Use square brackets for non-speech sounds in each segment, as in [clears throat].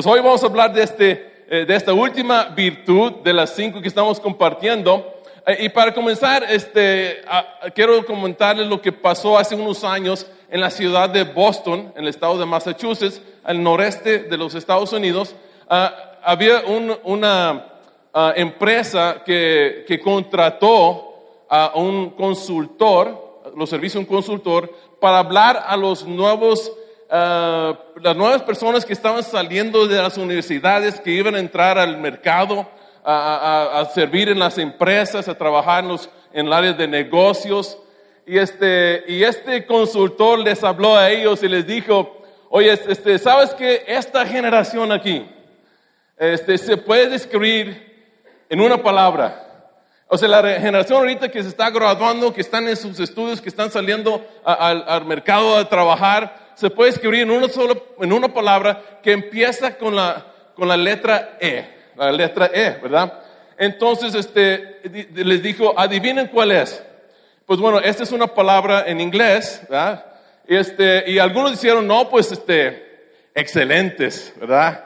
Pues hoy vamos a hablar de, este, eh, de esta última virtud de las cinco que estamos compartiendo. Eh, y para comenzar, este, quiero comentarles lo que pasó hace unos años en la ciudad de Boston, en el estado de Massachusetts, al noreste de los Estados Unidos. Ah, había una ah, empresa que, que contrató a un consultor, los servicios de un consultor, para hablar a los nuevos Ah, las nuevas personas que estaban saliendo de las universidades, que iban a entrar al mercado, a, servir en las empresas, a trabajar en, los, en el área de negocios. Y este, y este consultor les habló a ellos y les dijo, oye, este, ¿sabes que esta generación aquí este, se puede describir en una palabra? O sea, la generación ahorita que se está graduando, que están en sus estudios, que están saliendo al, al mercado a trabajar, se puede escribir en una, solo, en una palabra que empieza con la, con la letra E, la letra E, ¿verdad? Entonces, este, les dijo, adivinen cuál es. Pues bueno, esta es una palabra en inglés, ¿verdad? Este, y algunos dijeron, no, pues, este, excelentes, ¿verdad?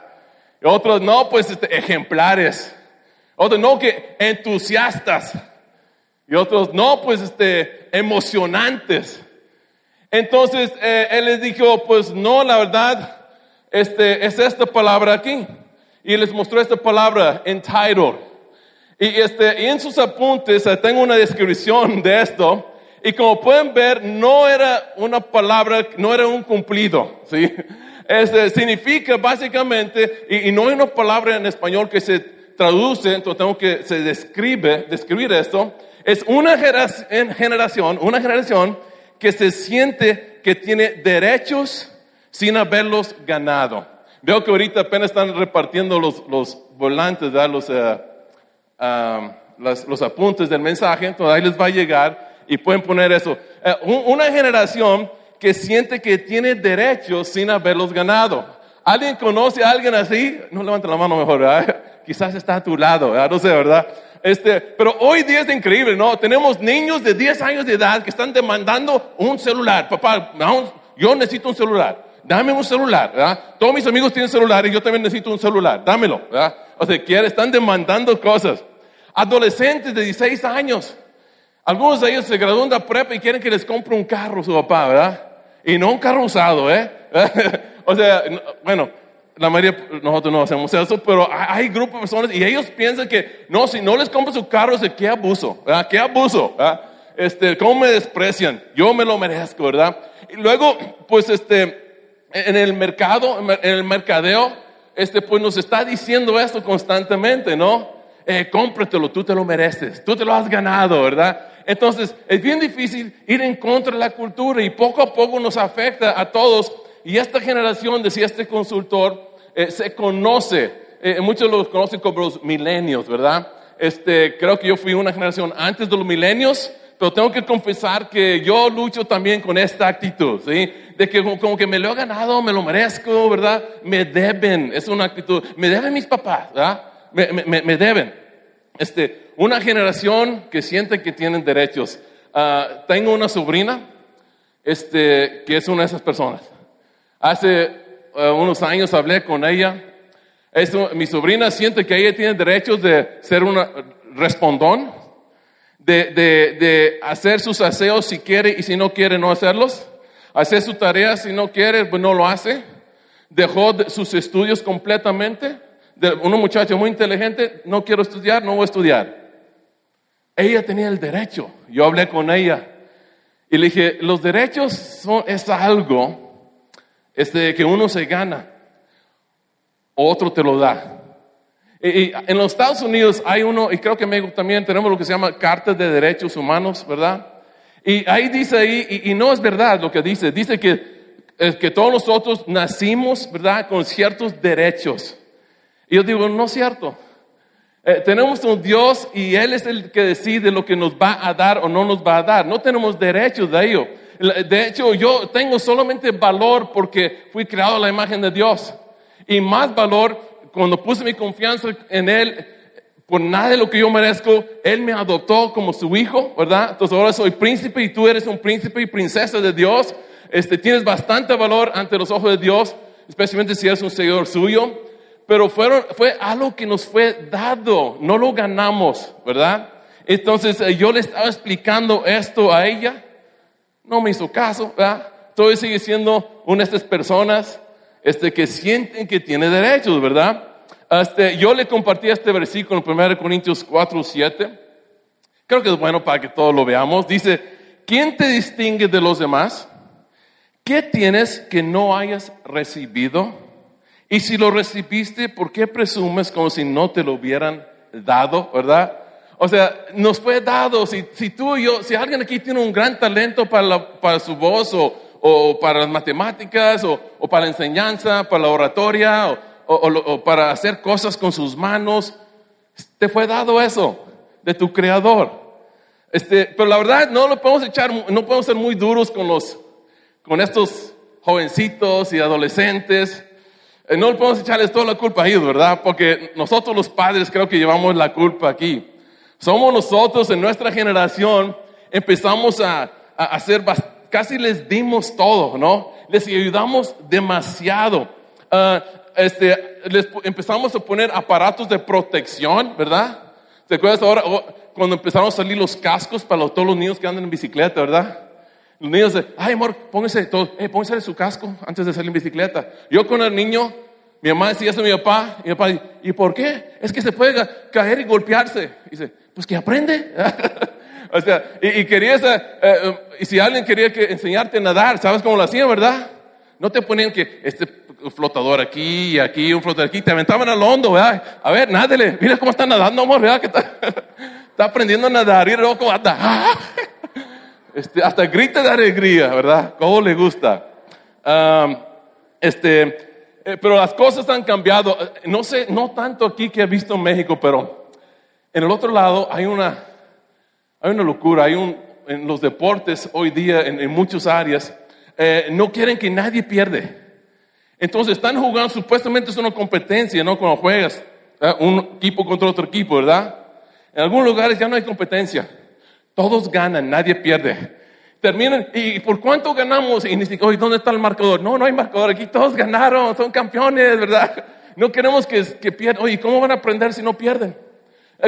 Y otros, no, pues, este, ejemplares. Otros, no, que entusiastas. Y otros, no, pues, este, emocionantes. Entonces eh, él les dijo, pues no, la verdad, este, es esta palabra aquí. Y les mostró esta palabra, entitled. Y, este, y en sus apuntes eh, tengo una descripción de esto. Y como pueden ver, no era una palabra, no era un cumplido, ¿sí? Este, significa básicamente, y, y, no hay una palabra en español que se traduce, entonces tengo que se describe, describir esto, es una generación, una generación que se siente que tiene derechos sin haberlos ganado. Veo que ahorita apenas están repartiendo los, los volantes, los, uh, los apuntes del mensaje, entonces ahí les va a llegar y pueden poner eso. Uh, una generación que siente que tiene derechos sin haberlos ganado. ¿Alguien conoce a alguien así? No levante la mano mejor, ¿verdad? [laughs] Quizás está a tu lado, ¿verdad? no sé, ¿verdad? Este, pero hoy día es increíble, ¿no? Tenemos niños de 10 años de edad que están demandando un celular. Papá, yo necesito un celular. Dame un celular, ¿verdad? Todos mis amigos tienen celulares yo también necesito un celular. Dámelo, ¿verdad? O sea, quieren, están demandando cosas. Adolescentes de 16 años. Algunos de ellos se gradúan de prepa y quieren que les compre un carro su papá, ¿verdad? Y no un carro usado, ¿eh? [laughs] o sea, bueno, la mayoría, nosotros no hacemos eso, pero hay grupos de personas y ellos piensan que, no, si no les compro su carro, es qué abuso, ¿verdad? Qué abuso, ¿verdad? Este, ¿cómo me desprecian? Yo me lo merezco, ¿verdad? Y luego, pues, este, en el mercado, en el mercadeo, este, pues nos está diciendo esto constantemente, ¿no? Eh, cómpratelo, tú te lo mereces, tú te lo has ganado, ¿verdad? Entonces, es bien difícil ir en contra de la cultura y poco a poco nos afecta a todos y esta generación, decía este consultor, eh, se conoce, eh, muchos los conocen como los milenios, ¿verdad? Este, creo que yo fui una generación antes de los milenios, pero tengo que confesar que yo lucho también con esta actitud, ¿sí? De que como, que me lo he ganado, me lo merezco, ¿verdad? Me deben, es una actitud, me deben mis papás, ¿verdad? Me, me, me deben. Este, una generación que siente que tienen derechos. Uh, tengo una sobrina, este, que es una de esas personas. Hace eh, unos años hablé con ella. mi sobrina siente que ella tiene derechos de ser una respondón, de, de, hacer sus aseos si quiere y si no quiere no hacerlos, hacer su tarea si no quiere, pues no lo hace. Dejó sus estudios completamente. De una muchacha muy inteligente, no quiero estudiar, no voy a estudiar. Ella tenía el derecho. Yo hablé con ella y le dije, los derechos son, es algo este, que uno se gana, otro te lo da. Y, en los Estados Unidos hay uno, y creo que en México también tenemos lo que se llama Carta de Derechos Humanos, ¿verdad? Y ahí dice ahí, y, no es verdad lo que dice, dice que, que todos nosotros nacimos, ¿verdad?, con ciertos derechos. Y yo digo, no es cierto. Eh, tenemos un Dios y Él es el que decide lo que nos va a dar o no nos va a dar. No tenemos derechos de ello. De hecho, yo tengo solamente valor porque fui creado a la imagen de Dios. Y más valor cuando puse mi confianza en Él, por nada de lo que yo merezco, Él me adoptó como su hijo, ¿verdad? Entonces ahora soy príncipe y tú eres un príncipe y princesa de Dios. Este, tienes bastante valor ante los ojos de Dios, especialmente si eres un seguidor suyo. pero fueron, fue algo que nos fue dado, no lo ganamos, ¿verdad? Entonces eh, yo le estaba explicando esto a ella, no me hizo caso, ¿verdad? Todavía sigue siendo una de estas personas este, que sienten que tiene derechos, ¿verdad? Este, yo le compartí este versículo en 1 Corintios 4, 7. Creo que es bueno para que todos lo veamos. Dice, ¿quién te distingue de los demás? ¿Qué tienes que no hayas recibido? Y si lo recibiste, ¿por qué presumes como si no te lo hubieran dado, verdad? O sea, nos fue dado, si, si tú y yo, si alguien aquí tiene un gran talento para, para su voz o, o, para las matemáticas o, o, para la enseñanza, para la oratoria o, para hacer cosas con sus manos, te fue dado eso de tu creador. Este, pero la verdad no lo podemos echar, no podemos ser muy duros con los, con estos jovencitos y adolescentes. Eh, no podemos echarles toda la culpa a ellos, ¿verdad? Porque nosotros los padres creo que llevamos la culpa aquí. Somos nosotros en nuestra generación, empezamos a, hacer, casi les dimos todo, ¿no? Les ayudamos demasiado. Ah, este, les empezamos a poner aparatos de protección, ¿verdad? ¿Te acuerdas ahora cuando empezaron a salir los cascos para todos los niños que andan en bicicleta, ¿verdad? Los niños de, ay amor, póngase todo, eh, póngase su casco antes de salir en bicicleta. Yo con el niño, mi mamá decía eso a mi papá, y mi papá, ¿y por qué? Es que se puede caer y golpearse. Y dice, pues que aprende. [laughs] o sea, y, querías, eh, eh, y si alguien quería que enseñarte a nadar, ¿sabes cómo lo hacían, verdad? No te ponían que este flotador aquí aquí, un flotador aquí, te aventaban al hondo, ¿verdad? A ver, nádele, mira cómo está nadando, amor, ¿verdad? Que está, [laughs] aprendiendo a nadar y cómo anda. [laughs] Este, hasta grita de alegría, ¿verdad? Cómo le gusta. este, eh, pero las cosas han cambiado. No sé, no tanto aquí que he visto en México, pero en el otro lado hay una, hay una locura, hay un, en los deportes hoy día, en, muchas áreas, eh, no quieren que nadie pierde. Entonces están jugando, supuestamente es una competencia, ¿no? Cuando juegas un equipo contra otro equipo, ¿verdad? En algunos lugares ya no hay competencia. Todos ganan, nadie pierde. Terminan, ¿y por cuánto ganamos? Y oye, ¿dónde está el marcador? No, no hay marcador, aquí todos ganaron, son campeones, ¿verdad? No queremos que, que pierdan. Oye, ¿cómo van a aprender si no pierden?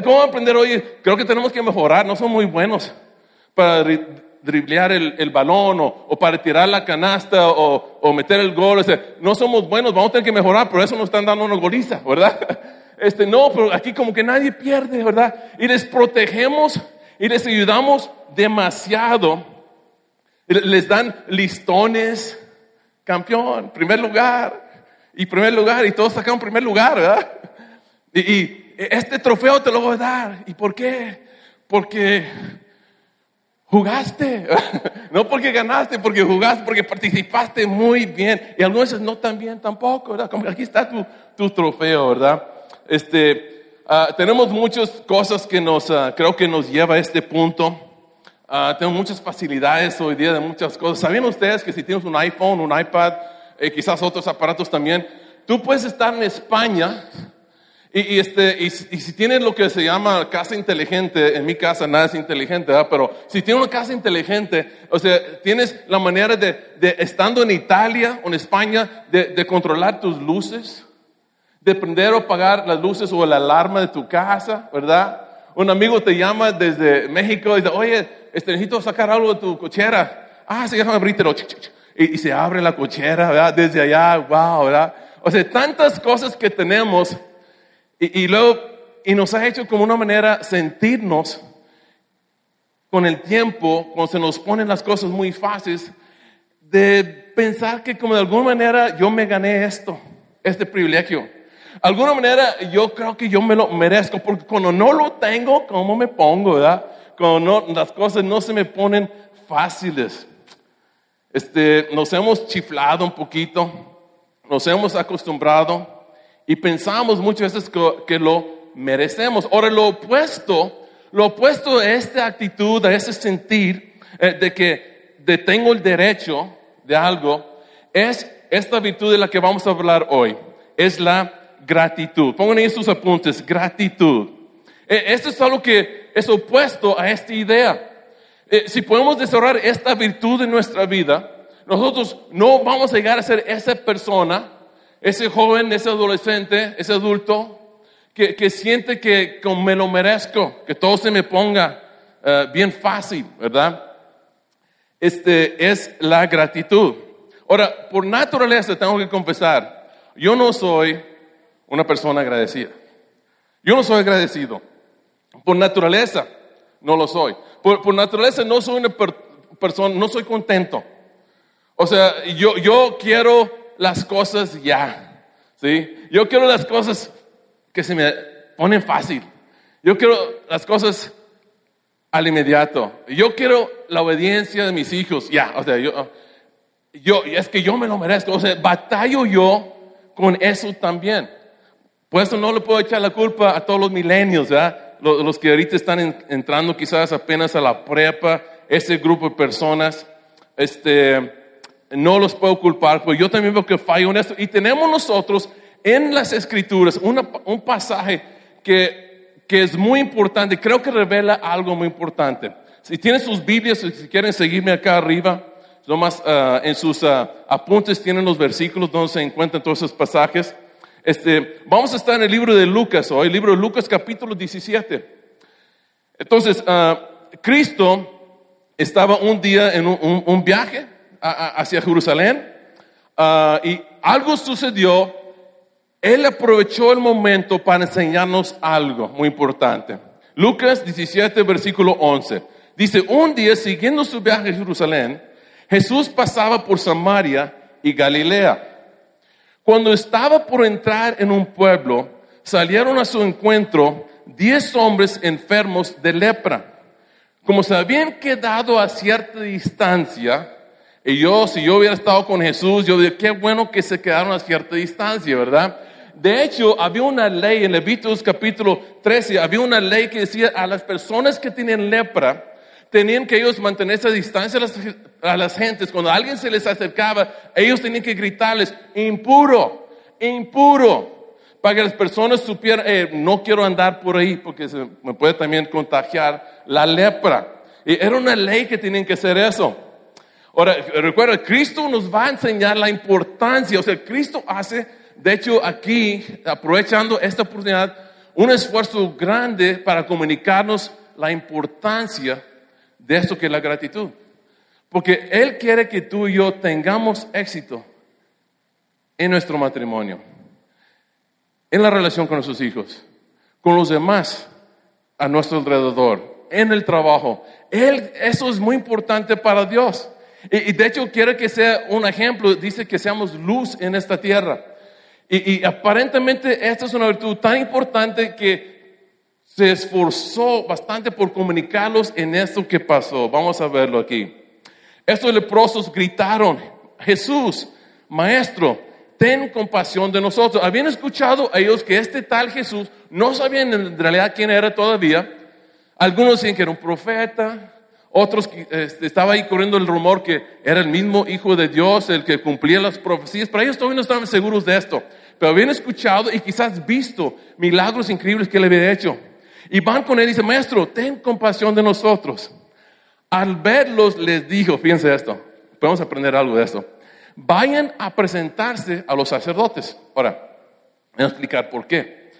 ¿Cómo aprender? Oye, creo que tenemos que mejorar, no son muy buenos para driblear el, balón o, para tirar la canasta o, meter el gol. no somos buenos, vamos a tener que mejorar, pero eso nos están dando una goliza, ¿verdad? [laughs] Este, no, pero aquí como que nadie pierde, ¿verdad? Y les protegemos y les ayudamos demasiado. Les dan listones, campeón, primer lugar, y primer lugar, y todos sacan primer lugar, ¿verdad? [laughs] y este trofeo te lo voy a dar. ¿Y por qué? Porque jugaste. [laughs] no porque ganaste, porque jugaste, porque participaste muy bien. Y algunas veces no tan bien tampoco, ¿verdad? Como aquí está tu, tu trofeo, ¿verdad? Este, uh, tenemos muchas cosas que nos, uh, creo que nos lleva a este punto. Uh, tenemos muchas facilidades hoy día de muchas cosas. ¿Sabían ustedes que si tienes un iPhone, un iPad, eh, quizás otros aparatos también, tú puedes estar en España y, este, y, si tienes lo que se llama casa inteligente, en mi casa nada es inteligente, ¿verdad? pero si tienes una casa inteligente, o sea, tienes la manera de, de estando en Italia o en España, de, de, controlar tus luces, de prender o apagar las luces o la alarma de tu casa, ¿verdad? Un amigo te llama desde México y dice, oye, este, necesito sacar algo de tu cochera. Ah, se llama abrítelo. Y, y se abre la cochera, ¿verdad? Desde allá, wow, ¿verdad? O sea, tantas cosas que tenemos y, luego, y nos ha hecho como una manera sentirnos con el tiempo, cuando se nos ponen las cosas muy fáciles, de pensar que como de alguna manera yo me gané esto, este privilegio. De alguna manera yo creo que yo me lo merezco, porque cuando no lo tengo, ¿cómo me pongo, verdad? Cuando las cosas no se me ponen fáciles. Este, nos hemos chiflado un poquito, nos hemos acostumbrado y pensamos muchas veces que, lo merecemos. Ahora, lo opuesto, lo opuesto a esta actitud, a ese sentir eh, de que de tengo el derecho de algo, es esta virtud de la que vamos a hablar hoy. Es la gratitud. Pongan ahí sus apuntes, gratitud. Eh, esto es algo que es opuesto a esta idea. Eh, si podemos desarrollar esta virtud en nuestra vida, nosotros no vamos a llegar a ser esa persona ese joven, ese adolescente, ese adulto, que, que siente que, que me lo merezco, que todo se me ponga eh, bien fácil, ¿verdad? Este es la gratitud. Ahora, por naturaleza tengo que confesar, yo no soy una persona agradecida. Yo no soy agradecido. Por naturaleza, no lo soy. Por, por naturaleza, no soy una persona, no soy contento. O sea, yo, yo quiero las cosas ya. ¿Sí? Yo quiero las cosas que se me ponen fácil. Yo quiero las cosas al inmediato. Yo quiero la obediencia de mis hijos, ya. O sea, yo, yo, es que yo me lo merezco. O sea, batallo yo con eso también. Por eso no le puedo echar la culpa a todos los milenios, ¿verdad? Los, los que ahorita están entrando quizás apenas a la prepa, ese grupo de personas, este, no los puedo culpar, porque yo también veo que fallo en esto. Y tenemos nosotros en las escrituras un pasaje que, que es muy importante, creo que revela algo muy importante. Si tienen sus Biblias, si quieren seguirme acá arriba, nomás uh, en sus uh, apuntes tienen los versículos donde se encuentran todos esos pasajes. Este, vamos a estar en el libro de Lucas hoy, el libro de Lucas capítulo 17. Entonces, uh, Cristo estaba un día en un, un viaje hacia Jerusalén y algo sucedió él aprovechó el momento para enseñarnos algo muy importante. Lucas 17, versículo 11. Dice, un día siguiendo su viaje a Jerusalén, Jesús pasaba por Samaria y Galilea. Cuando estaba por entrar en un pueblo, salieron a su encuentro diez hombres enfermos de lepra. Como se habían quedado a cierta distancia, y yo, si yo hubiera estado con Jesús, yo diría, qué bueno que se quedaron a cierta distancia, ¿verdad? De hecho, había una ley en Levíticos capítulo 13, había una ley que decía a las personas que tenían lepra, tenían que ellos mantenerse a distancia a las, gentes. Cuando alguien se les acercaba, ellos tenían que gritarles, impuro, impuro, para que las personas supieran, eh, no quiero andar por ahí porque me puede también contagiar la lepra. Y era una ley que tenían que hacer eso. Ahora, recuerda, Cristo nos va a enseñar la importancia, o sea, Cristo hace de hecho, aquí, aprovechando esta oportunidad, un esfuerzo grande para comunicarnos la importancia de esto que es la gratitud. Porque Él quiere que tú y yo tengamos éxito en nuestro matrimonio, en la relación con nuestros hijos, con los demás a nuestro alrededor, en el trabajo. Él, eso es muy importante para Dios. Y, de hecho quiere que sea un ejemplo, dice que seamos luz en esta tierra. Y, aparentemente esta es una virtud tan importante que se esforzó bastante por comunicarlos en esto que pasó. Vamos a verlo aquí. Estos leprosos gritaron, Jesús, Maestro, ten compasión de nosotros. Habían escuchado ellos que este tal Jesús no sabían en realidad quién era todavía. Algunos decían que era un profeta, otros este, estaba ahí corriendo el rumor que era el mismo Hijo de Dios, el que cumplía las profecías, pero ellos todavía no estaban seguros de esto pero habían escuchado y quizás visto milagros increíbles que él había hecho. Y van con él y dicen, maestro, ten compasión de nosotros. Al verlos les dijo, fíjense esto, podemos aprender algo de esto. Vayan a presentarse a los sacerdotes. Ahora, voy a explicar por qué.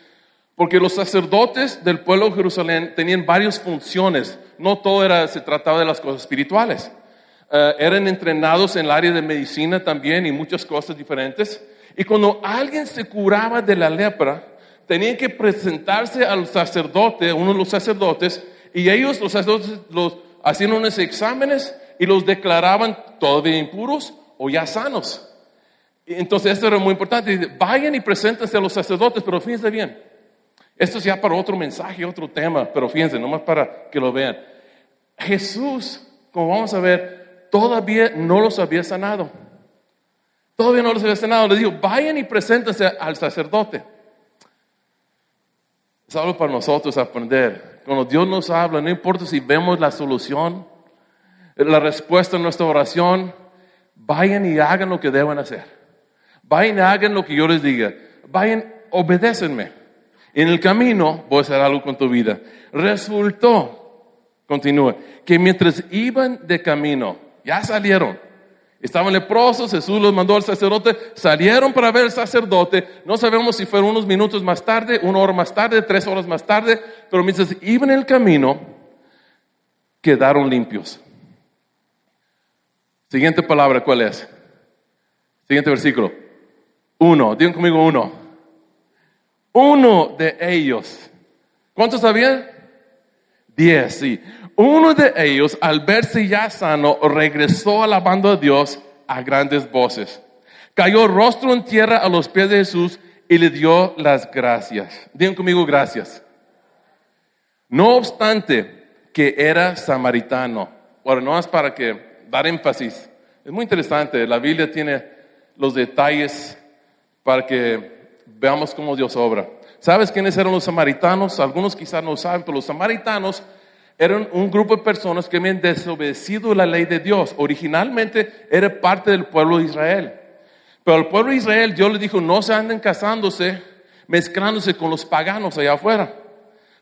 Porque los sacerdotes del pueblo de Jerusalén tenían varias funciones. No todo era, se trataba de las cosas espirituales. Eh, eran entrenados en el área de medicina también y muchas cosas diferentes. Y cuando alguien se curaba de la lepra, tenían que presentarse al sacerdote, uno de los sacerdotes, y ellos, los sacerdotes, los, hacían unos exámenes y los declaraban todavía impuros o ya sanos. Entonces esto era muy importante. Vayan y preséntense a los sacerdotes, pero fíjense bien. Esto es ya para otro mensaje, otro tema, pero fíjense, nomás para que lo vean. Jesús, como vamos a ver, todavía no los había sanado. Todavía no los había sanado. Les digo, vayan y preséntense al sacerdote. Es algo para nosotros aprender. Cuando Dios nos habla, no importa si vemos la solución, la respuesta a nuestra oración, vayan y hagan lo que deben hacer. Vayan y hagan lo que yo les diga. Vayan, obedécenme. En el camino voy a hacer algo con tu vida. Resultó, continúa, que mientras iban de camino, ya salieron, Estaban leprosos, Jesús los mandó al sacerdote, salieron para ver al sacerdote, no sabemos si fueron unos minutos más tarde, una hora más tarde, tres horas más tarde, pero mientras iban en el camino, quedaron limpios. Siguiente palabra, ¿cuál es? Siguiente versículo. Uno, digan conmigo uno. Uno de ellos. ¿Cuántos sabían? Diez, sí. Uno de ellos, al verse ya sano, regresó alabando a Dios a grandes voces. Cayó rostro en tierra a los pies de Jesús y le dio las gracias. Digan conmigo gracias. No obstante que era samaritano. Bueno, no es para que dar énfasis. Es muy interesante. La Biblia tiene los detalles para que veamos cómo Dios obra. ¿Sabes quiénes eran los samaritanos? Algunos quizás no saben, pero los samaritanos eran un grupo de personas que habían desobedecido la ley de Dios. Originalmente era parte del pueblo de Israel. Pero al pueblo de Israel Dios le dijo, no se anden casándose, mezclándose con los paganos allá afuera.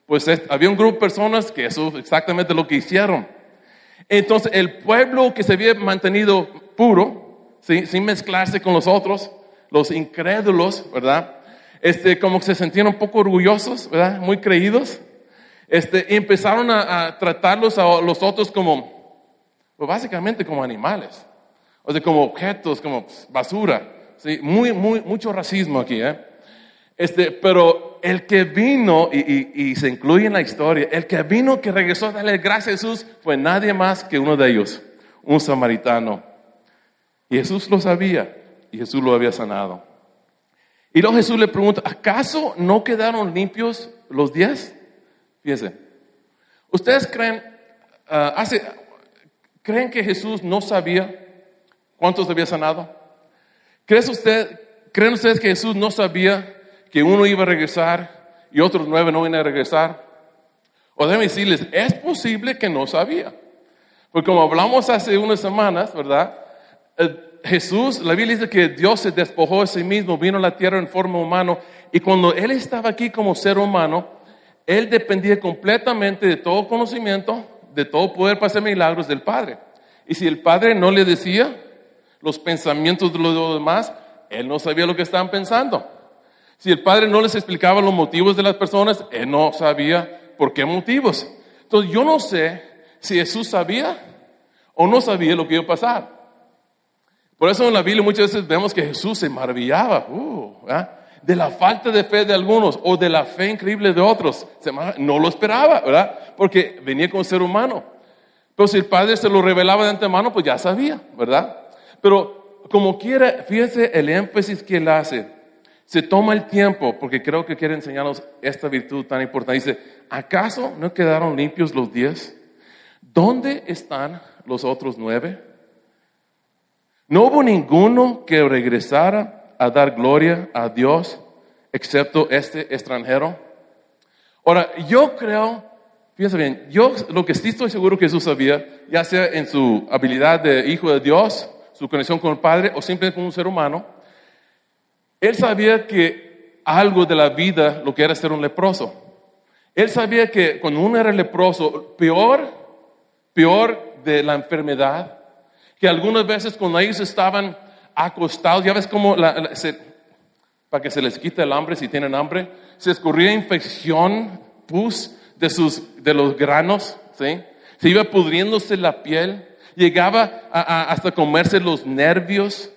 Pues había un grupo de personas que eso es exactamente lo que hicieron. Entonces el pueblo que se había mantenido puro, sin mezclarse con los otros, los incrédulos, ¿verdad? Este, como se sentían un poco orgullosos, ¿verdad? Muy creídos. Este, empezaron a, tratarlos a los otros como, pues básicamente como animales, o sea, como objetos, como pues, basura. ¿sí? Muy, muy, mucho racismo aquí. ¿eh? Este, pero el que vino, y, y, se incluye en la historia, el que vino, que regresó a darle gracias a Jesús, fue nadie más que uno de ellos, un samaritano. Y Jesús lo sabía, y Jesús lo había sanado. Y luego Jesús le pregunta, ¿acaso no quedaron limpios los diez? Fíjense, ¿ustedes creen, ah, hace, creen que Jesús no sabía cuántos había sanado? ¿Creen, usted, ¿Creen ustedes que Jesús no sabía que uno iba a regresar y otros nueve no iban a regresar? O déjenme decirles, es posible que no sabía. Porque como hablamos hace unas semanas, ¿verdad? Jesús, la Biblia dice que Dios se despojó de sí mismo, vino a la tierra en forma humana y cuando Él estaba aquí como ser humano, él dependía completamente de todo conocimiento, de todo poder para hacer milagros del Padre. Y si el Padre no le decía los pensamientos de los demás, él no sabía lo que estaban pensando. Si el Padre no les explicaba los motivos de las personas, él no sabía por qué motivos. Entonces yo no sé si Jesús sabía o no sabía lo que iba a pasar. Por eso en la Biblia muchas veces vemos que Jesús se maravillaba. Uh, de la falta de fe de algunos o de la fe increíble de otros. No lo esperaba, ¿verdad? Porque venía con ser humano. Pero si el Padre se lo revelaba de antemano, pues ya sabía, ¿verdad? Pero como quiera, fíjense el énfasis que él hace. Se toma el tiempo, porque creo que quiere enseñarnos esta virtud tan importante. Dice, ¿acaso no quedaron limpios los diez? ¿Dónde están los otros nueve? No hubo ninguno que regresara a dar gloria a Dios excepto este extranjero? Ahora, yo creo, fíjense bien, yo lo que sí estoy seguro que Jesús sabía, ya sea en su habilidad de hijo de Dios, su conexión con el Padre o simplemente con un ser humano, él sabía que algo de la vida, lo que era ser un leproso. Él sabía que cuando uno era leproso, peor, peor de la enfermedad, que algunas veces cuando ellos estaban acostados, ya ves cómo, para que se les quite el hambre si tienen hambre, se escurría infección, pus de, sus, de los granos, ¿sí? se iba pudriéndose la piel, llegaba hasta comerse los nervios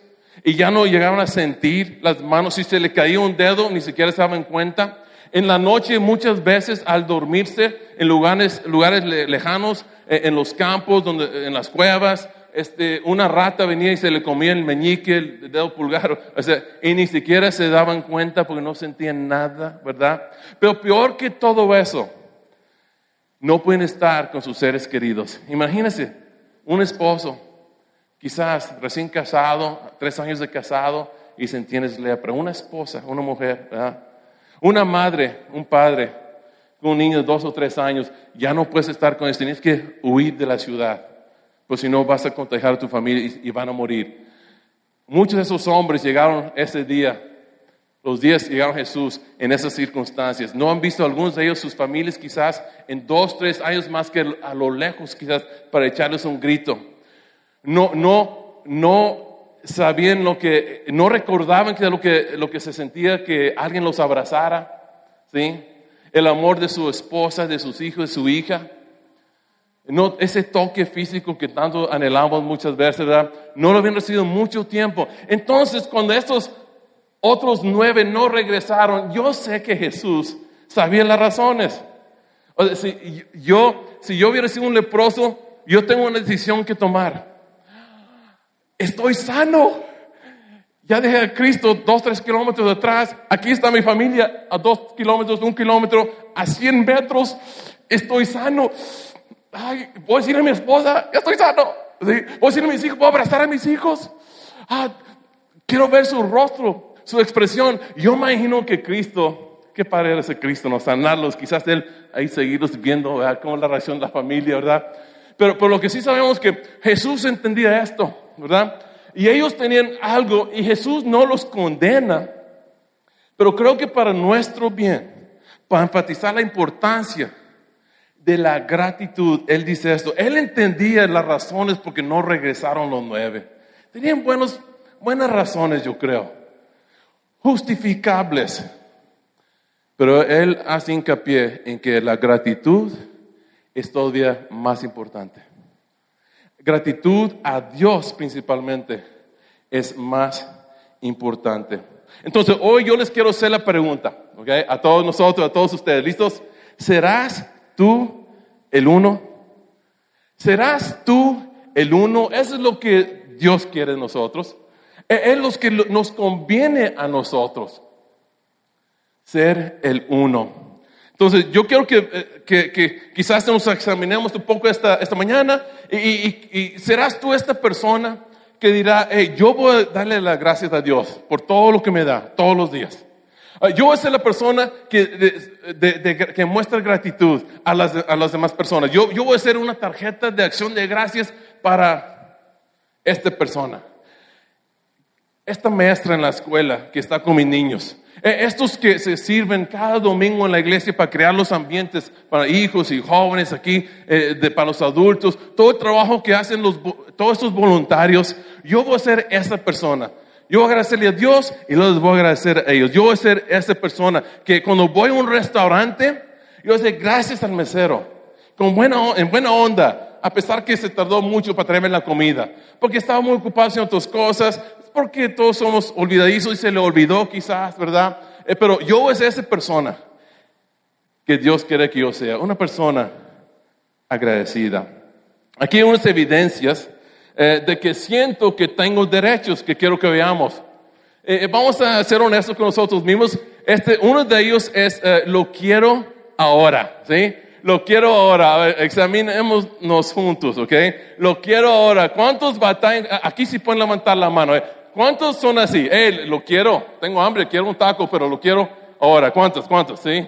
y ya no llegaban a sentir las manos, si se le caía un dedo ni siquiera se daban cuenta. En la noche muchas veces al dormirse en lugares, lugares lejanos, eh, en los campos, donde, en las cuevas, este, una rata venía y se le comía el meñique, el dedo pulgar, o sea, y ni siquiera se daban cuenta porque no sentían nada, ¿verdad? Pero peor que todo eso, no pueden estar con sus seres queridos. Imagínense, un esposo, quizás recién casado, tres años de casado, y se entiende lepra. Una esposa, una mujer. Una madre, un padre, un niño de dos o tres años, ya no puedes estar con ellos, tienes que huir de la ciudad pues si no vas a contagiar a tu familia y, van a morir. Muchos de esos hombres llegaron ese día, los días llegaron Jesús en esas circunstancias. No han visto algunos de ellos sus familias quizás en dos, tres años más que a lo lejos quizás para echarles un grito. No, no, no sabían lo que, no recordaban que lo que, lo que se sentía que alguien los abrazara, ¿sí? El amor de su esposa, de sus hijos, de su hija. No, ese toque físico que tanto anhelamos muchas veces, ¿verdad? No lo habían recibido mucho tiempo. Entonces, cuando estos otros nueve no regresaron, yo sé que Jesús sabía las razones. O si yo, si yo hubiera sido un leproso, yo tengo una decisión que tomar. Estoy sano. Ya dejé a Cristo dos, tres kilómetros atrás. Aquí está mi familia a dos kilómetros, un kilómetro, a cien metros. Estoy sano. Ay, a decirle a mi esposa, ya estoy sano. Voy a decirle a mis hijos, a abrazar a mis hijos. Ah, quiero ver su rostro, su expresión. Yo imagino que Cristo, qué padre era ese Cristo, no sanarlos, quizás él ahí seguirlos viendo ¿verdad? cómo es la reacción de la familia, ¿verdad? Pero por lo que sí sabemos que Jesús entendía esto, ¿verdad? Y ellos tenían algo y Jesús no los condena, pero creo que para nuestro bien, para enfatizar la importancia de la gratitud, Él dice esto. Él entendía las razones por qué no regresaron los nueve. Tenían buenos, buenas razones, yo creo, justificables. Pero Él hace hincapié en que la gratitud es todavía más importante. Gratitud a Dios principalmente es más importante. Entonces, hoy yo les quiero hacer la pregunta, ¿ok? A todos nosotros, a todos ustedes, ¿listos? ¿Serás tú el uno? ¿Serás tú el uno? Eso es lo que Dios quiere de nosotros. E-, es lo que nos conviene a nosotros. Ser el uno. Entonces, yo quiero eh, que, quizás nos examinemos un poco esta, esta mañana y, serás tú esta persona que dirá, yo voy a darle las gracias a Dios por todo lo que me da todos los días. Ah, yo ser la persona que, muestra gratitud a las, demás personas. Yo, voy a ser una tarjeta de acción de gracias para esta persona. Esta maestra en la escuela que está con mis niños. Eh, estos que se sirven cada domingo en la iglesia para crear los ambientes para hijos y jóvenes aquí, eh, para los adultos, todo el trabajo que hacen los, todos estos voluntarios, yo voy a ser esa persona. Yo voy a agradecerle a Dios y luego les voy a agradecer a ellos. Yo voy a ser esa persona que cuando voy a un restaurante, yo voy a gracias al mesero, con buena, en buena onda, a pesar que se tardó mucho para traerme la comida, porque estaba muy ocupado haciendo otras cosas, porque todos somos olvidadizos y se le olvidó quizás, ¿verdad? Eh, pero yo voy esa persona que Dios quiere que yo sea, una persona agradecida. Aquí hay unas evidencias eh, de que siento que tengo derechos que quiero que veamos. Eh, vamos a ser honestos con nosotros mismos. Este, uno de ellos es lo quiero ahora, ¿sí? Lo quiero ahora. examinémonos juntos, ¿ok? Lo quiero ahora. ¿Cuántos batallan? Aquí sí pueden levantar la mano. ¿Cuántos son así? Hey, lo quiero, tengo hambre, quiero un taco, pero lo quiero ahora. ¿Cuántos? ¿Cuántos? ¿Sí?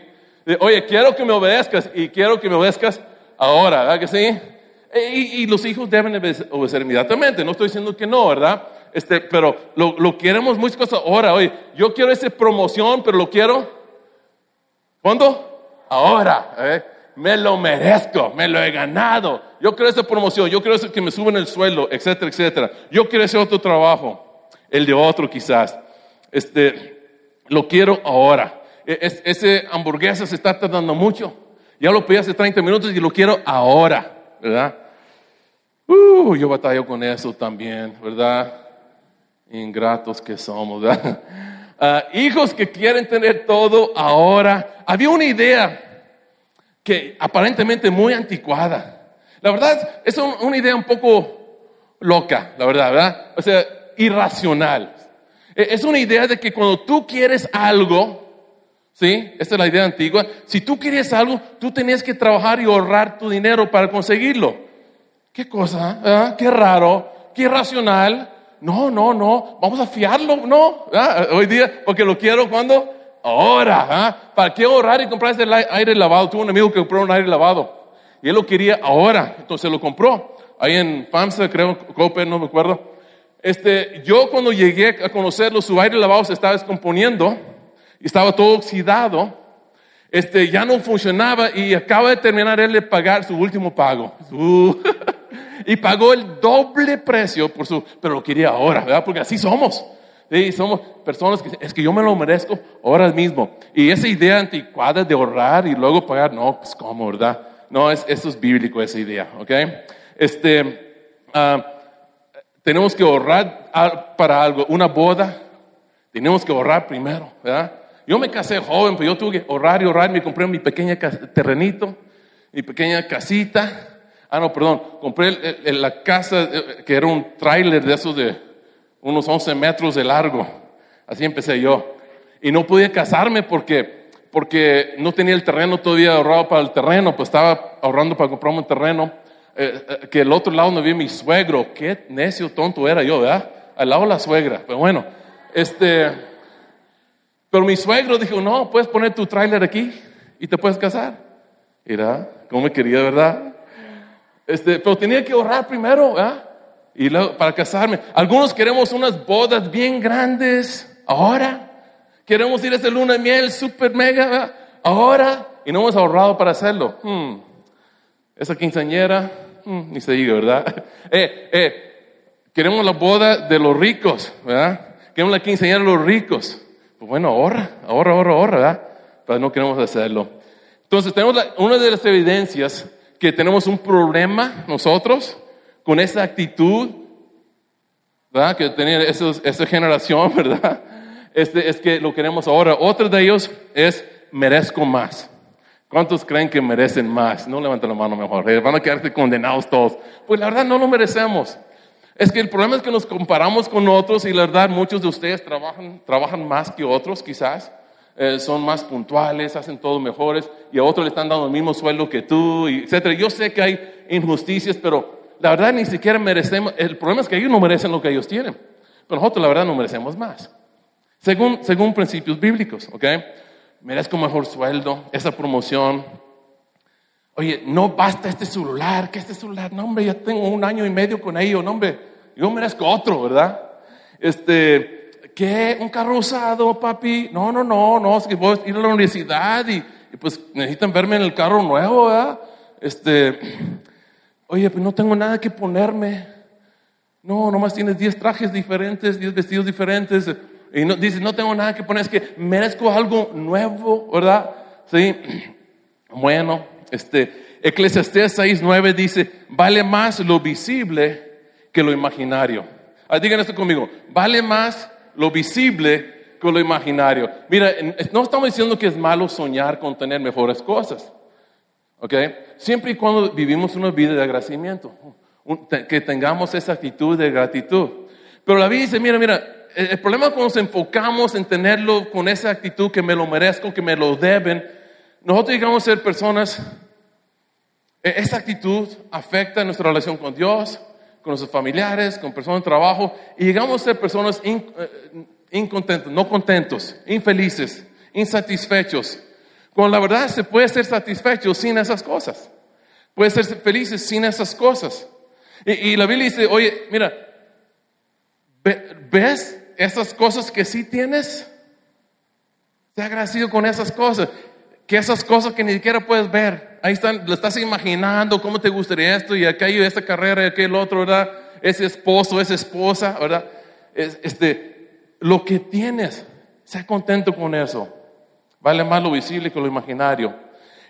Oye, quiero que me obedezcas y quiero que me obedezcas ahora, ¿verdad que sí? Y, los hijos deben obedecer inmediatamente, no estoy diciendo que no, ¿verdad? Este, pero lo, lo queremos muchas cosas ahora. Oye, yo quiero esa promoción, pero lo quiero. ¿Cuándo? Ahora. ¿eh? Me lo merezco, me lo he ganado. Yo quiero esa promoción, yo quiero que me suban el sueldo, etcétera, etcétera. Yo quiero ese otro trabajo el de otro quizás. Este, lo quiero ahora. E, ese hamburguesa se está tardando mucho. Ya lo pedí hace 30 minutos y lo quiero ahora, ¿verdad? Uh, yo batallo con eso también, ¿verdad? Ingratos que somos, ¿verdad? [laughs] Ah, hijos que quieren tener todo ahora. Había una idea que aparentemente muy anticuada. La verdad, es una idea un poco loca, la verdad, ¿verdad? O sea, irracional. E, es una idea de que cuando tú quieres algo, ¿sí? Esta es la idea antigua. Si tú quieres algo, tú tenías que trabajar y ahorrar tu dinero para conseguirlo. ¿Qué cosa? ¿Ah? Qué raro, qué irracional. No, no, no, vamos a fiarlo, no. ¿Ah? Hoy día, porque lo quiero cuando ahora. ¿ah? ¿Para qué ahorrar y comprar ese aire lavado? Tuve un amigo que compró un aire lavado y él lo quería ahora, entonces lo compró. Ahí en FAMSA, creo, Cope, no me acuerdo. Este, yo cuando llegué a conocerlo, su aire lavado se estaba descomponiendo estaba todo oxidado. Este, ya no funcionaba y acaba de terminar él de pagar su último pago. Uh, [laughs] y pagó el doble precio por su, pero lo quería ahora, ¿verdad? Porque así somos. Sí, somos personas que es que yo me lo merezco ahora mismo. Y esa idea anticuada de ahorrar y luego pagar, no, pues cómo, ¿verdad? No, es, eso es bíblico esa idea, ¿ok? Este, ah, tenemos que ahorrar para algo, una boda, tenemos que ahorrar primero, ¿verdad? Yo me casé joven, pero yo tuve que ahorrar y me compré mi pequeño terrenito, mi pequeña casita. Ah, no, perdón, compré la casa eh, que era un tráiler de esos de unos 11 metros de largo. Así empecé yo. Y no podía casarme porque, porque no tenía el terreno todavía ahorrado para el terreno, pues estaba ahorrando para comprarme un terreno. Eh, eh, que el otro lado no había mi suegro. Qué necio, tonto era yo, ¿verdad? Al lado la suegra. Pero bueno, este, pero mi suegro dijo, no, puedes poner tu tráiler aquí y te puedes casar. Mira, cómo me quería, ¿verdad? Este, pero tenía que ahorrar primero, ¿verdad? Y luego, para casarme. Algunos queremos unas bodas bien grandes ahora. Queremos ir a ese luna de miel super mega ¿verdad? ahora y no hemos ahorrado para hacerlo. Hmm. Esa quinceañera, hmm, ni se diga, ¿verdad? [laughs] Eh, eh, queremos la boda de los ricos, ¿verdad? Queremos la quinceañera de los ricos. Bueno, ahorra, ahorra, ahorra, ahorra, ¿verdad? Pero no queremos hacerlo. Entonces, tenemos una de las evidencias que tenemos un problema nosotros con esa actitud, ¿verdad? Que tenía esa generación, [laughs] ¿verdad? Este, es que lo queremos ahora. Otro de ellos es merezco más. ¿Cuántos creen que merecen más? No levanten la mano mejor. Eh, van a quedarse condenados todos. Pues la verdad no lo merecemos. Es que el problema es que nos comparamos con otros y la verdad muchos de ustedes trabajan, trabajan más que otros quizás. Eh, son más puntuales, hacen todo mejores y a otros le están dando el mismo sueldo que tú, y etc. Yo sé que hay injusticias, pero la verdad ni siquiera merecemos, el problema es que ellos no merecen lo que ellos tienen, pero nosotros la verdad no merecemos más. Según, según principios bíblicos, ¿ok? Merezco mejor sueldo, esa promoción. Oye, no basta este celular, que este celular, no hombre, ya tengo un año y medio con ello, no hombre, yo merezco otro, ¿verdad? Este, ¿qué? ¿Un carro usado, papi? No, no, no, no, es que voy a ir a la universidad y, pues necesitan verme en el carro nuevo, ¿verdad? Este, [clears throat] oye, pues no tengo nada que ponerme. No, nomás tienes 10 trajes diferentes, 10 vestidos diferentes. Y no, dices, no tengo nada que poner, es que merezco algo nuevo, ¿verdad? Sí. [clears throat] Bueno, este, Eclesiastés 6.9 dice, vale más lo visible que lo imaginario. Ah, digan esto conmigo. Vale más lo visible que lo imaginario. Mira, no estamos diciendo que es malo soñar con tener mejores cosas. ¿Ok? Siempre y cuando vivimos una vida de agradecimiento. Que tengamos esa actitud de gratitud. Pero la vida dice, mira, mira, el problema cuando nos enfocamos en tenerlo con esa actitud que me lo merezco, que me lo deben, nosotros llegamos a ser personas, e, esa actitud afecta nuestra relación con Dios, con nuestros familiares, con personas de trabajo, y llegamos a ser personas eh, incontentos, no contentos, infelices, insatisfechos. Cuando la verdad se puede ser satisfecho sin esas cosas. Puede ser felices sin esas cosas. Y, la Biblia dice, oye, mira, ¿ves esas cosas que sí tienes? Te agradecido con esas cosas. Que esas cosas que ni siquiera puedes ver ahí están, lo estás imaginando cómo te gustaría esto y aquello, esta carrera y aquel otro, ¿verdad? Ese esposo, esa esposa, ¿verdad? este, lo que tienes, sea contento con eso. Vale más lo visible que lo imaginario.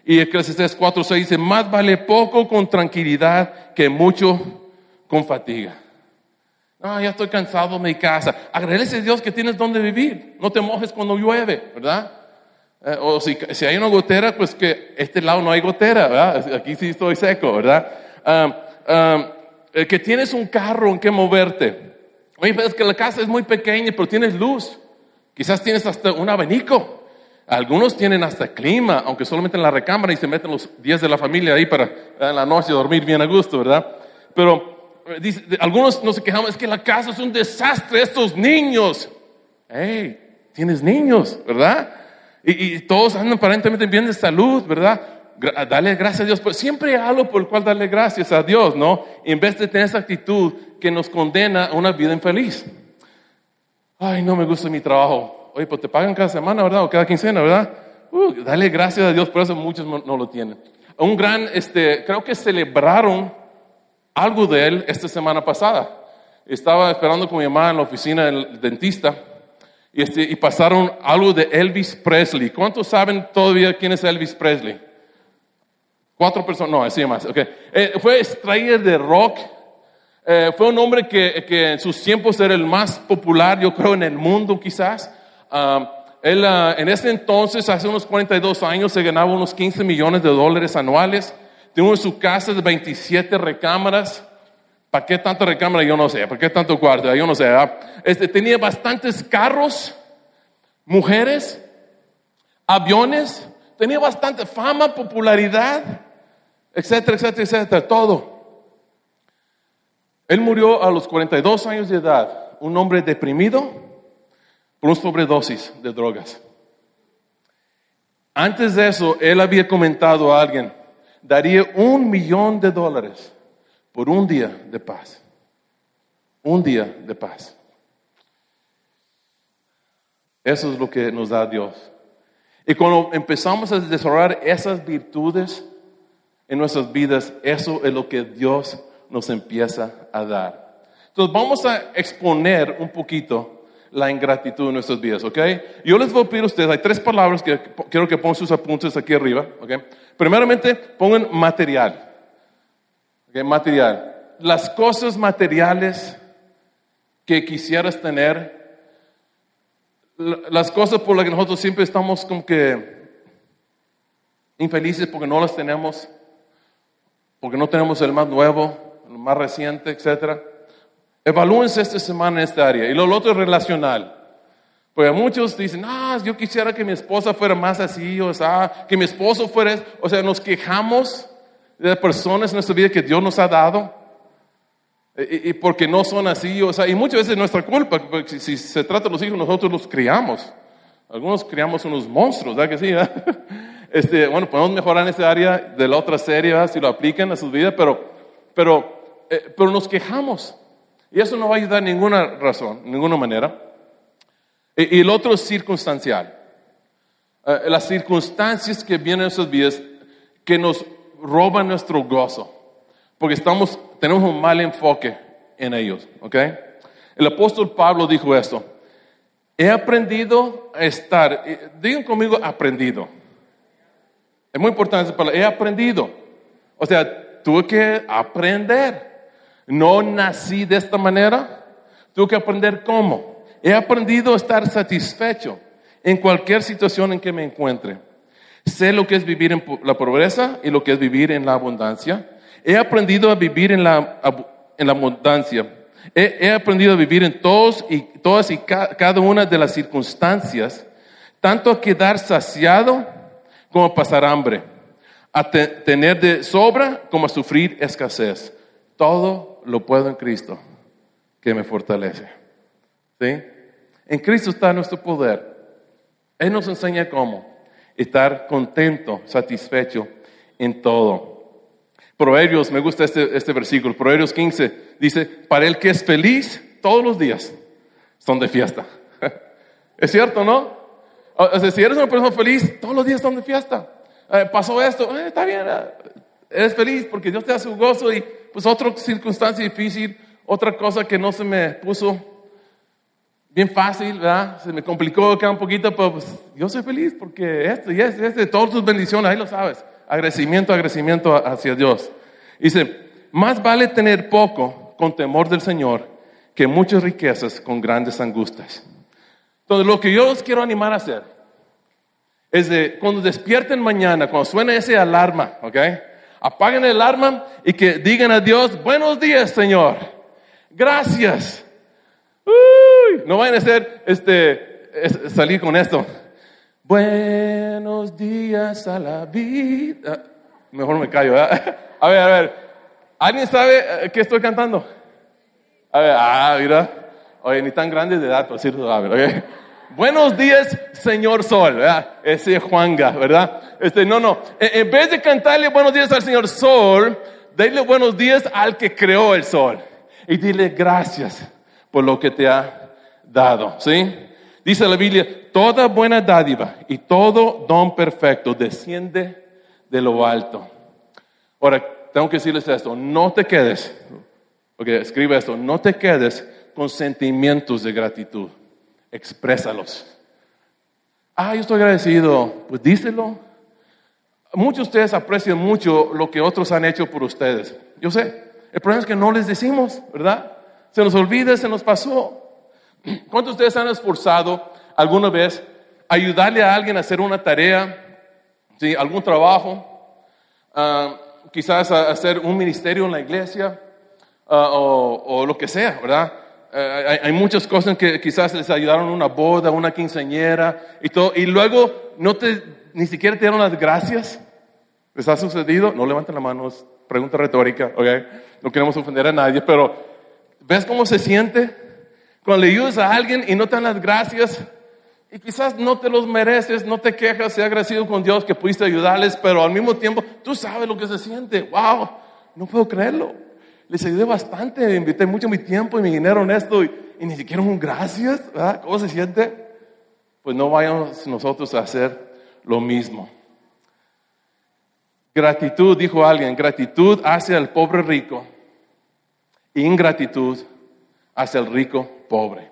Y Eclesiastes 4, 6 dice, más vale poco con tranquilidad que mucho con fatiga. No, ya estoy cansado de mi casa. Agradece a Dios que tienes donde vivir. No te mojes cuando llueve, ¿verdad? Eh, o si, si, hay una gotera, pues que este lado no hay gotera, ¿verdad? Aquí sí estoy seco, ¿verdad? que tienes un carro en que moverte. Oye, es que la casa es muy pequeña, pero tienes luz. Quizás tienes hasta un abanico. Algunos tienen hasta clima, aunque solamente en la recámara y se meten los 10 de la familia ahí para en la noche dormir bien a gusto, ¿verdad? Pero eh, dice, algunos no se quejamos, es que la casa es un desastre, estos niños. Hey, tienes niños, ¿verdad? Y, todos andan aparentemente bien de salud, ¿verdad? Dale gracias a Dios. Pues siempre hay algo por el cual darle gracias a Dios, ¿no? En vez de tener esa actitud que nos condena a una vida infeliz. Ay, no me gusta mi trabajo. Oye, pues te pagan cada semana, ¿verdad? O cada quincena, ¿verdad? Uh, dale gracias a Dios, por eso muchos no, lo tienen. Un gran, este, creo que celebraron algo de él esta semana pasada. Estaba esperando con mi mamá en la oficina del dentista y, este, y pasaron algo de Elvis Presley. ¿Cuántos saben todavía quién es Elvis Presley? Cuatro personas, no, así más. Okay. Eh, fue extraído de rock. Eh, fue un hombre que, que, en sus tiempos era el más popular, yo creo, en el mundo quizás. Um, él uh, en ese entonces, hace unos 42 años, se ganaba unos 15 millones de dólares anuales. En su casa de 27 recámaras. ¿Para qué tanta recámara? Yo no sé. ¿Para qué tanto cuarto? Yo no sé. Este, tenía bastantes carros, mujeres, aviones. Tenía bastante fama, popularidad, etcétera, etcétera, etcétera. Todo. Él murió a los 42 años de edad. Un hombre deprimido por una sobredosis de drogas. Antes de eso, él había comentado a alguien, daría un millón de dólares por un día de paz. Un día de paz. Eso es lo que nos da Dios. Y cuando empezamos a desarrollar esas virtudes en nuestras vidas, eso es lo que Dios nos empieza a dar. Entonces vamos a exponer un poquito la ingratitud en nuestras vidas, ¿ok? Yo les voy a pedir a ustedes, hay tres palabras que quiero que pongan sus apuntes aquí arriba, ¿ok? Primeramente, pongan material. Material. Las cosas materiales que quisieras tener, las cosas por las que nosotros siempre estamos como que infelices porque no las tenemos, porque no tenemos el más nuevo, el más reciente, etcétera. Evalúense esta semana en esta área. Y lo otro es relacional. Porque muchos dicen, ah, yo quisiera que mi esposa fuera más así, o sea, que mi esposo fuera, o sea, nos quejamos de personas en nuestra vida que Dios nos ha dado, y, porque no son así, o sea, y muchas veces es nuestra culpa, porque si, se trata de los hijos, nosotros los criamos. Algunos criamos unos monstruos, ¿verdad que sí? [laughs] Este, bueno, podemos mejorar en esa área de la otra serie, si lo aplican a sus vidas, pero, pero, eh, pero nos quejamos. Y eso no va a ayudar en ninguna razón, en ninguna manera. Y, el otro es circunstancial. Eh, las circunstancias que vienen en nuestras vidas que nos roban nuestro gozo. Porque estamos, tenemos un mal enfoque en ellos. ¿ok? El apóstol Pablo dijo esto. He aprendido a estar, eh, digan conmigo aprendido. Es muy importante para he aprendido. O sea, tuve que aprender. No nací de esta manera. Tuve que aprender cómo. He aprendido a estar satisfecho en cualquier situación en que me encuentre. Sé lo que es vivir en la pobreza y lo que es vivir en la abundancia. He aprendido a vivir en la, en la abundancia. He, aprendido a vivir en todos y, todas y cada una de las circunstancias, tanto a quedar saciado como a pasar hambre, a tener de sobra como a sufrir escasez. Todo lo puedo en Cristo, que me fortalece. ¿Sí? En Cristo está nuestro poder. Él nos enseña cómo estar contento, satisfecho en todo. Proverbios, me gusta este, este versículo, Proverbios 15, dice, para el que es feliz, todos los días son de fiesta. [laughs] ¿Es cierto, no? O sea, si eres una persona feliz, todos los días son de fiesta. Eh, pasó esto, eh, está bien, eh, eres feliz porque Dios te da su gozo y pues otra circunstancia difícil, otra cosa que no se me puso bien fácil, ¿verdad? Se me complicó acá un poquito, pero pues yo soy feliz porque esto y esto, este, todas tus bendiciones, ahí lo sabes. Agradecimiento, agradecimiento hacia Dios. Dice, más vale tener poco con temor del Señor que muchas riquezas con grandes angustias. Entonces, lo que yo os quiero animar a hacer es de cuando despierten mañana, cuando suene ese alarma, ¿ok? apaguen el alarma y que digan a Dios, buenos días, Señor. Gracias. No vayan a hacer, este, salir con esto. Buenos días a la vida. Mejor me callo. A ver, a ver. ¿Alguien sabe eh, qué estoy cantando? A ver, ah, mira. Oye, ni tan grande de edad, por cierto. A ver, Buenos días, señor Sol, ¿verdad? Ese es Juanga, ¿verdad? Este, no, no. En, vez de cantarle buenos días al señor Sol, dile buenos días al que creó el sol. Y dile gracias por lo que te ha dado, ¿sí? Dice la Biblia, toda buena dádiva y todo don perfecto desciende de lo alto. Ahora, tengo que decirles esto, no te quedes, porque escribe esto, no te quedes con sentimientos de gratitud, exprésalos. Ah, yo estoy agradecido, pues díselo. Muchos de ustedes aprecian mucho lo que otros han hecho por ustedes. Yo sé, el problema es que no les decimos, ¿verdad? Se nos olvida, se nos pasó. ¿Cuántos de ustedes han esforzado alguna vez a ayudarle a alguien a hacer una tarea, ¿sí? algún trabajo? Ah, quizás a hacer un ministerio en la iglesia ah, o, lo que sea, ¿verdad? Eh, hay, muchas cosas que quizás les ayudaron una boda, una quinceañera y todo, y luego no te, ni siquiera te dieron las gracias. ¿Les ha sucedido? No levanten la mano, es pregunta retórica, ¿ok? No queremos ofender a nadie, pero ¿ves cómo se siente? Cuando le ayudas a alguien y no te dan las gracias, y quizás no te los mereces, no te quejas, sea agradecido con Dios que pudiste ayudarles, pero al mismo tiempo tú sabes lo que se siente. ¡Wow! No puedo creerlo. Les ayudé bastante, invité mucho mi tiempo y mi dinero en esto y, ni siquiera un gracias. ¿verdad? ¿Cómo se siente? Pues no vayamos nosotros a hacer lo mismo. Gratitud, dijo alguien, gratitud hacia el pobre rico, ingratitud hacia el rico pobre.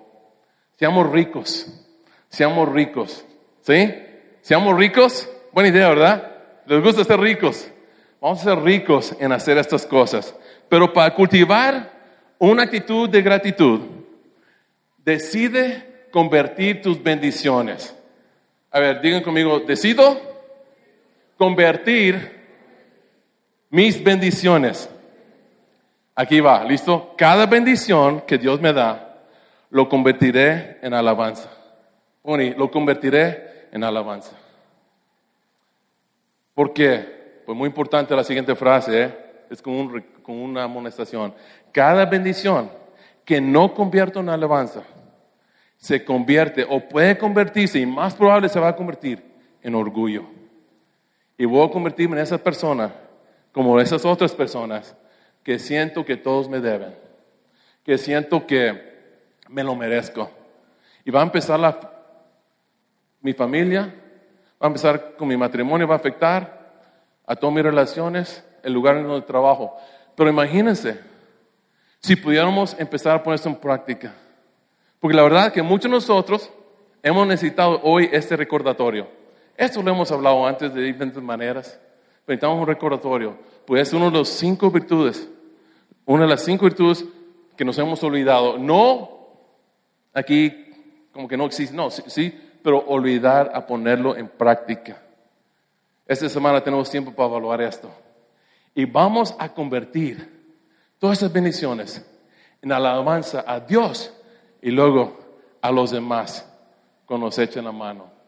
Seamos ricos seamos ricos. ¿Sí? Seamos ricos. Buena idea, ¿verdad? ¿Les gusta ser ricos? Vamos a ser ricos en hacer estas cosas. Pero para cultivar una actitud de gratitud, decide convertir tus bendiciones. A ver, digan conmigo, decido convertir mis bendiciones. Aquí va, ¿listo? Cada bendición que Dios me da, lo convertiré en alabanza lo convertiré en alabanza. ¿Por qué? Pues muy importante la siguiente frase, ¿eh? es como, una amonestación. Cada bendición que no convierto en alabanza se convierte o puede convertirse y más probable se va a convertir en orgullo. Y voy a convertirme en esa persona como esas otras personas que siento que todos me deben, que siento que me lo merezco. Y va a empezar la mi familia, va a empezar con mi matrimonio, va a afectar a todas mis relaciones, el lugar en donde trabajo. Pero imagínense, si pudiéramos empezar a poner esto en práctica. Porque la verdad es que muchos de nosotros hemos necesitado hoy este recordatorio. Esto lo hemos hablado antes de diferentes maneras. Necesitamos un recordatorio. Pues es una de las cinco virtudes. Una de las cinco virtudes que nos hemos olvidado. No aquí como que no existe. No, sí, pero olvidar a ponerlo en práctica. Esta semana tenemos tiempo para evaluar esto. Y vamos a convertir todas esas bendiciones en alabanza a Dios y luego a los demás cuando nos echen la mano.